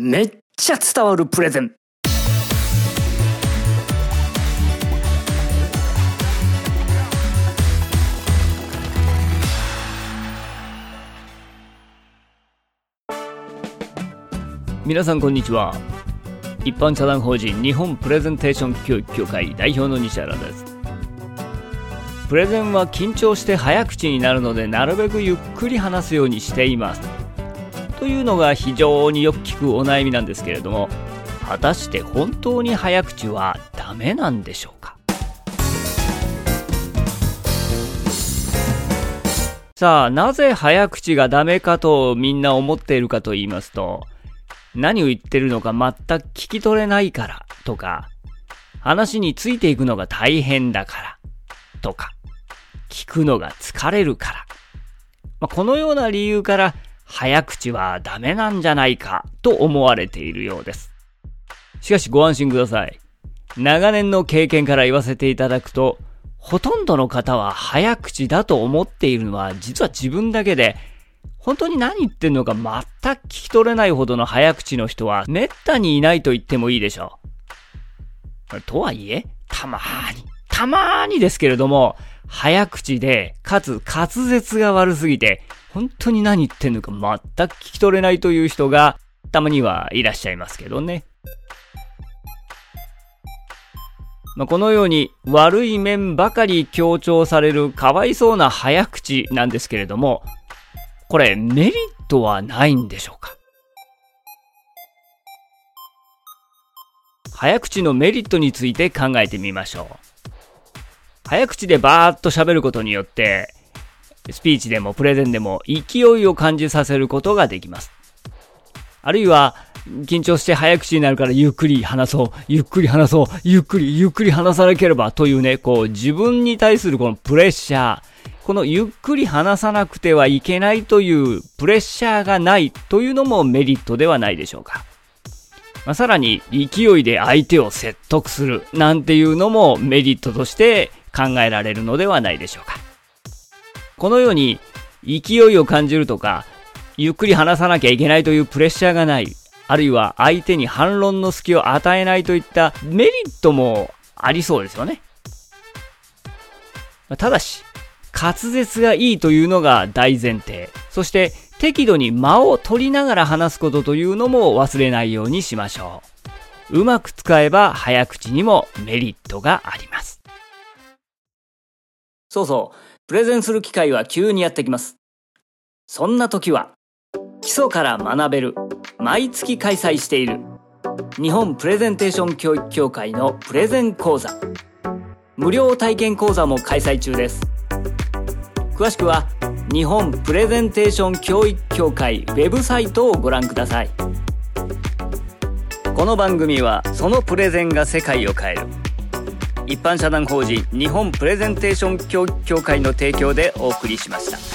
めっちゃ伝わるプレゼン。皆さんこんにちは。一般社団法人日本プレゼンテーション教育協会代表の西原です。プレゼンは緊張して早口になるのでなるべくゆっくり話すようにしています。というのが非常によく聞くお悩みなんですけれども果たして本当に早口はダメなんでしょうか？さあなぜ早口がダメかとみんな思っているかと言いますと何を言ってるのか全く聞き取れないからとか、話についていくのが大変だからとか、聞くのが疲れるから。まあ、このような理由から早口はダメなんじゃないかと思われているようです。しかしご安心ください。長年の経験から言わせていただくと、ほとんどの方は早口だと思っているのは実は自分だけで本当に何言ってんのか全く聞き取れないほどの早口の人は滅多にいないと言ってもいいでしょう。とはいえ、たまーに、たまーにですけれども、早口で、かつ滑舌が悪すぎて、本当に何言ってんのか全く聞き取れないという人が、たまにはいらっしゃいますけどね。まあ、このように悪い面ばかり強調されるかわいそうな早口なんですけれども、これメリットはないんでしょうか？早口のメリットについて考えてみましょう。早口でバーッと喋ることによって、スピーチでもプレゼンでも勢いを感じさせることができます。あるいは、緊張して早口になるからゆっくり話そう、ゆっくり話そう、ゆっくりゆっくり話さなければというね、こう自分に対するこのプレッシャー、このゆっくり話さなくてはいけないというプレッシャーがないというのもメリットではないでしょうか。まあ、さらに勢いで相手を説得するなんていうのもメリットとして考えられるのではないでしょうか。このように勢いを感じるとか、ゆっくり話さなきゃいけないというプレッシャーがない、あるいは相手に反論の隙を与えないといったメリットもありそうですよね。ただし、滑舌がいいというのが大前提。そして適度に間を取りながら話すことというのも忘れないようにしましょう。うまく使えば早口にもメリットがあります。そうそう。プレゼンする機会は急にやってきます。そんな時は、基礎から学べる、毎月開催している、日本プレゼンテーション教育協会のプレゼン講座。無料体験講座も開催中です。詳しくは日本プレゼンテーション教育協会ウェブサイトをご覧くださいこの番組はそのプレゼンが世界を変える一般社団法人日本プレゼンテーション協会の提供でお送りしました。